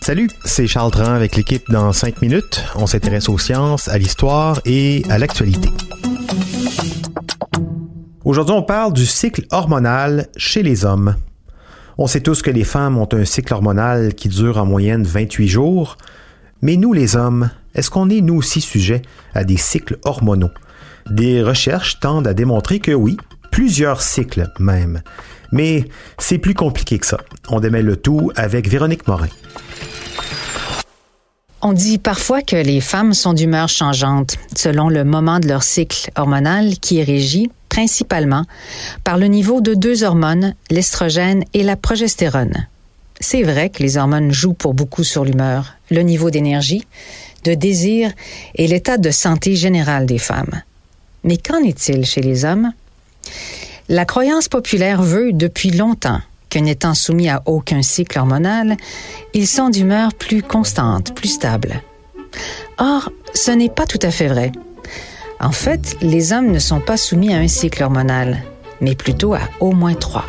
Salut, c'est Charles Tran avec l'équipe dans 5 minutes. On s'intéresse aux sciences, à l'histoire et à l'actualité. Aujourd'hui, on parle du cycle hormonal chez les hommes. On sait tous que les femmes ont un cycle hormonal qui dure en moyenne 28 jours, mais nous les hommes, est-ce qu'on est nous aussi sujets à des cycles hormonaux? Des recherches tendent à démontrer que oui, plusieurs cycles même. Mais c'est plus compliqué que ça. On démêle le tout avec Véronique Morin. On dit parfois que les femmes sont d'humeur changeante selon le moment de leur cycle hormonal qui est régi principalement par le niveau de deux hormones, l'estrogène et la progestérone. C'est vrai que les hormones jouent pour beaucoup sur l'humeur, le niveau d'énergie, de désir et l'état de santé général des femmes. Mais qu'en est-il chez les hommes? La croyance populaire veut depuis longtemps que n'étant soumis à aucun cycle hormonal, ils sont d'humeur plus constante, plus stable. Or, ce n'est pas tout à fait vrai. En fait, les hommes ne sont pas soumis à un cycle hormonal, mais plutôt à au moins trois.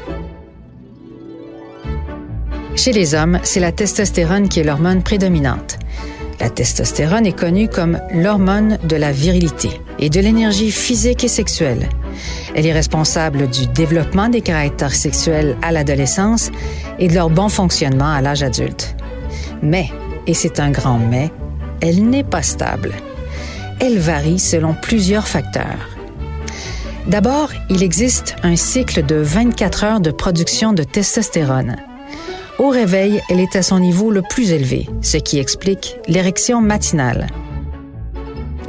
Chez les hommes, c'est la testostérone qui est l'hormone prédominante. La testostérone est connue comme l'hormone de la virilité et de l'énergie physique et sexuelle. Elle est responsable du développement des caractères sexuels à l'adolescence et de leur bon fonctionnement à l'âge adulte. Mais, et c'est un grand mais, elle n'est pas stable. Elle varie selon plusieurs facteurs. D'abord, il existe un cycle de 24 heures de production de testostérone. Au réveil, elle est à son niveau le plus élevé, ce qui explique l'érection matinale.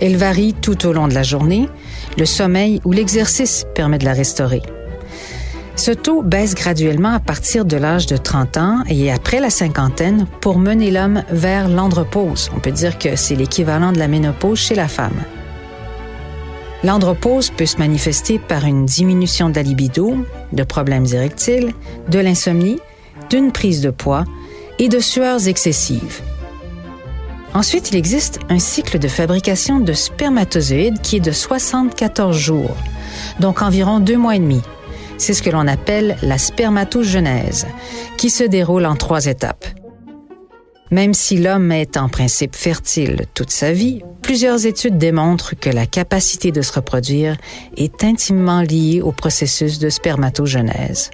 Elle varie tout au long de la journée. Le sommeil ou l'exercice permet de la restaurer. Ce taux baisse graduellement à partir de l'âge de 30 ans et après la cinquantaine pour mener l'homme vers l'andropause. On peut dire que c'est l'équivalent de la ménopause chez la femme. L'andropause peut se manifester par une diminution de la libido, de problèmes érectiles, de l'insomnie, d'une prise de poids et de sueurs excessives. Ensuite, il existe un cycle de fabrication de spermatozoïdes qui est de 74 jours, donc environ deux mois et demi. C'est ce que l'on appelle la spermatogenèse, qui se déroule en trois étapes. Même si l'homme est en principe fertile toute sa vie, plusieurs études démontrent que la capacité de se reproduire est intimement liée au processus de spermatogenèse.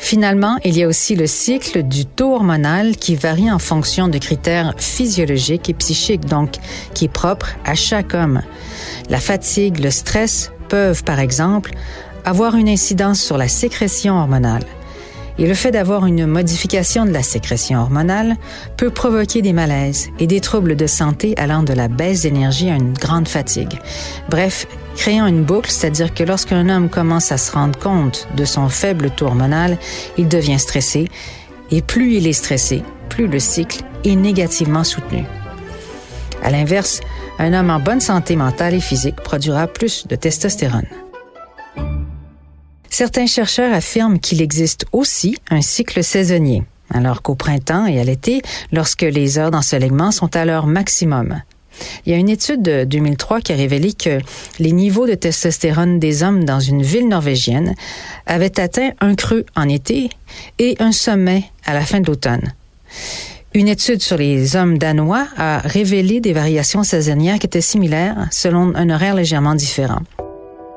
Finalement, il y a aussi le cycle du taux hormonal qui varie en fonction de critères physiologiques et psychiques, donc qui est propre à chaque homme. La fatigue, le stress peuvent, par exemple, avoir une incidence sur la sécrétion hormonale. Et le fait d'avoir une modification de la sécrétion hormonale peut provoquer des malaises et des troubles de santé allant de la baisse d'énergie à une grande fatigue. Bref, créant une boucle, c'est-à-dire que lorsqu'un homme commence à se rendre compte de son faible taux hormonal, il devient stressé, et plus il est stressé, plus le cycle est négativement soutenu. À l'inverse, un homme en bonne santé mentale et physique produira plus de testostérone. Certains chercheurs affirment qu'il existe aussi un cycle saisonnier, alors qu'au printemps et à l'été, lorsque les heures d'ensoleillement sont à leur maximum. Il y a une étude de 2003 qui a révélé que les niveaux de testostérone des hommes dans une ville norvégienne avaient atteint un creux en été et un sommet à la fin de l'automne. Une étude sur les hommes danois a révélé des variations saisonnières qui étaient similaires selon un horaire légèrement différent.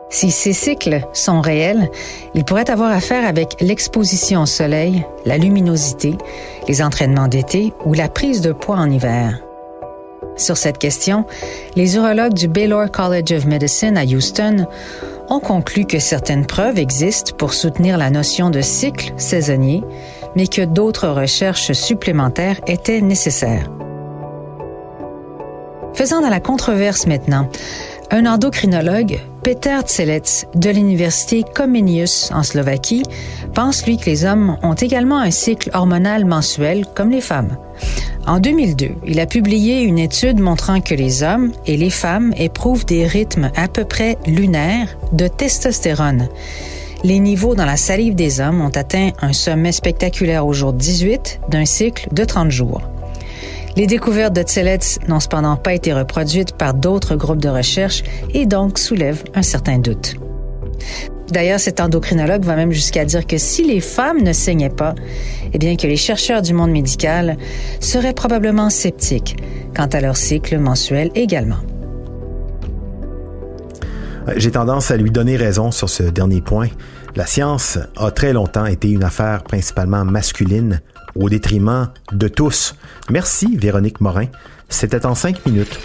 Si ces cycles sont réels, ils pourraient avoir affaire avec l'exposition au soleil, la luminosité, les entraînements d'été ou la prise de poids en hiver. Sur cette question, les urologues du Baylor College of Medicine à Houston ont conclu que certaines preuves existent pour soutenir la notion de cycle saisonnier, mais que d'autres recherches supplémentaires étaient nécessaires. Faisant dans la controverse maintenant, Un endocrinologue, Peter Tselets, de l'université Comenius en Slovaquie, pense lui que les hommes ont également un cycle hormonal mensuel comme les femmes. En 2002, il a publié une étude montrant que les hommes et les femmes éprouvent des rythmes à peu près lunaires de testostérone. Les niveaux dans la salive des hommes ont atteint un sommet spectaculaire au jour 18 d'un cycle de 30 jours. Les découvertes de Tselets n'ont cependant pas été reproduites par d'autres groupes de recherche et donc soulèvent un certain doute. D'ailleurs, cet endocrinologue va même jusqu'à dire que si les femmes ne saignaient pas, eh bien que les chercheurs du monde médical seraient probablement sceptiques quant à leur cycle mensuel également. J'ai tendance à lui donner raison sur ce dernier point. La science a très longtemps été une affaire principalement masculine au détriment de tous. Merci Véronique Morin. C'était en cinq minutes.